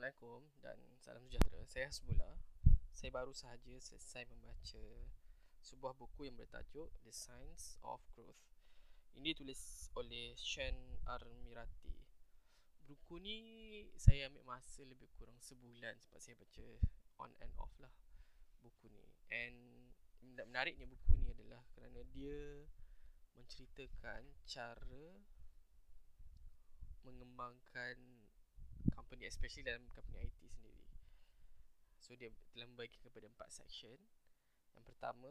Assalamualaikum dan salam sejahtera. Saya Hasbullah. Saya baru sahaja selesai membaca sebuah buku yang bertajuk The Science of Growth. Ini ditulis oleh Shen Armirati. Buku ni saya ambil masa lebih kurang sebulan sebab saya baca on and off lah buku ni. And menariknya buku ni adalah kerana dia menceritakan cara mengembangkan especially dalam company IT sendiri. So dia telah membagi kepada empat section. Yang pertama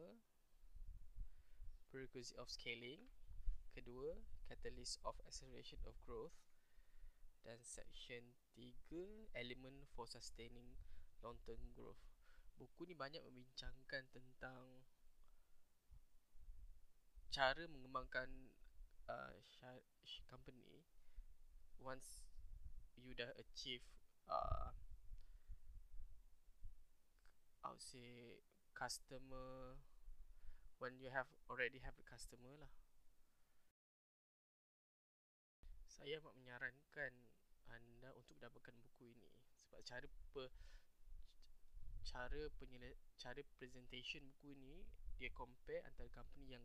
prerequisite of scaling, kedua catalyst of acceleration of growth dan section 3 element for sustaining long term growth. Buku ni banyak membincangkan tentang cara mengembangkan uh, company once you dah achieve uh, I would say customer when you have already have a customer lah. Saya amat menyarankan anda untuk dapatkan buku ini. Sebab cara pe, cara penyele, cara presentation buku ini dia compare antara company yang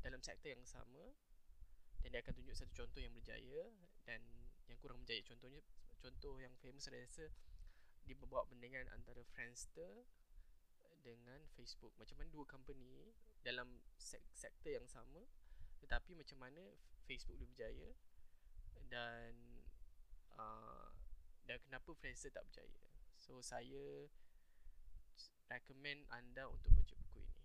dalam sektor yang sama dan dia akan tunjuk satu contoh yang berjaya dan yang kurang berjaya. Contohnya contoh yang famous saya rasa dia membawa bandingan antara Friendster dengan Facebook. Macam mana dua company dalam sektor yang sama tetapi macam mana Facebook lebih berjaya dan uh, dan kenapa Friendster tak berjaya. So saya recommend anda untuk baca buku ini